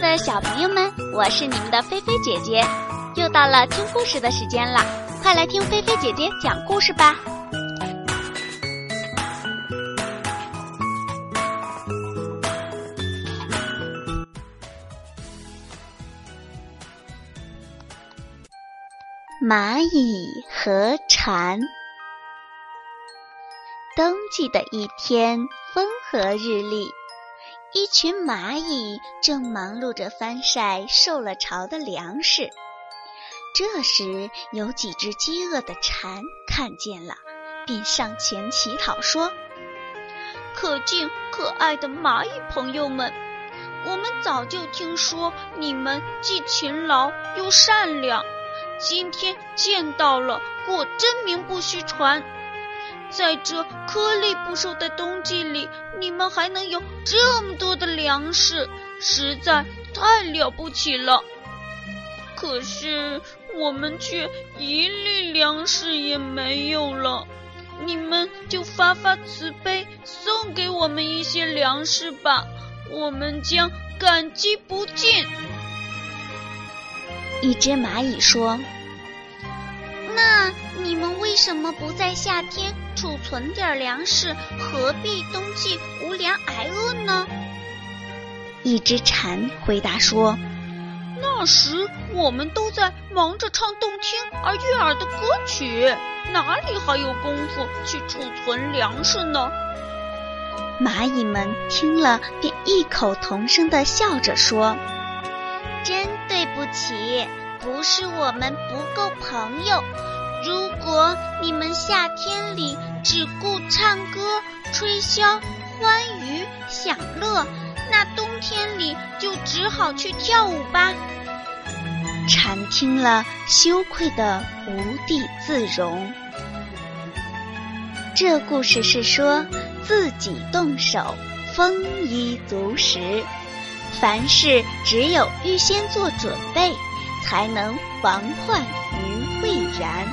的小朋友们，我是你们的菲菲姐姐，又到了听故事的时间了，快来听菲菲姐姐讲故事吧。蚂蚁和蝉。冬季的一天，风和日丽。一群蚂蚁正忙碌着翻晒受了潮的粮食，这时有几只饥饿的蝉看见了，便上前乞讨说：“可敬可爱的蚂蚁朋友们，我们早就听说你们既勤劳又善良，今天见到了，果真名不虚传。”在这颗粒不收的冬季里，你们还能有这么多的粮食，实在太了不起了。可是我们却一粒粮食也没有了，你们就发发慈悲，送给我们一些粮食吧，我们将感激不尽。一只蚂蚁说：“那你们为什么不在夏天？”储存点粮食，何必冬季无粮挨饿呢？一只蝉回答说：“那时我们都在忙着唱动听而悦耳的歌曲，哪里还有功夫去储存粮食呢？”蚂蚁们听了，便异口同声地笑着说：“真对不起，不是我们不够朋友。”如果你们夏天里只顾唱歌、吹箫、欢愉、享乐，那冬天里就只好去跳舞吧。蝉听了，羞愧的无地自容。这故事是说，自己动手，丰衣足食。凡事只有预先做准备，才能防患于未然。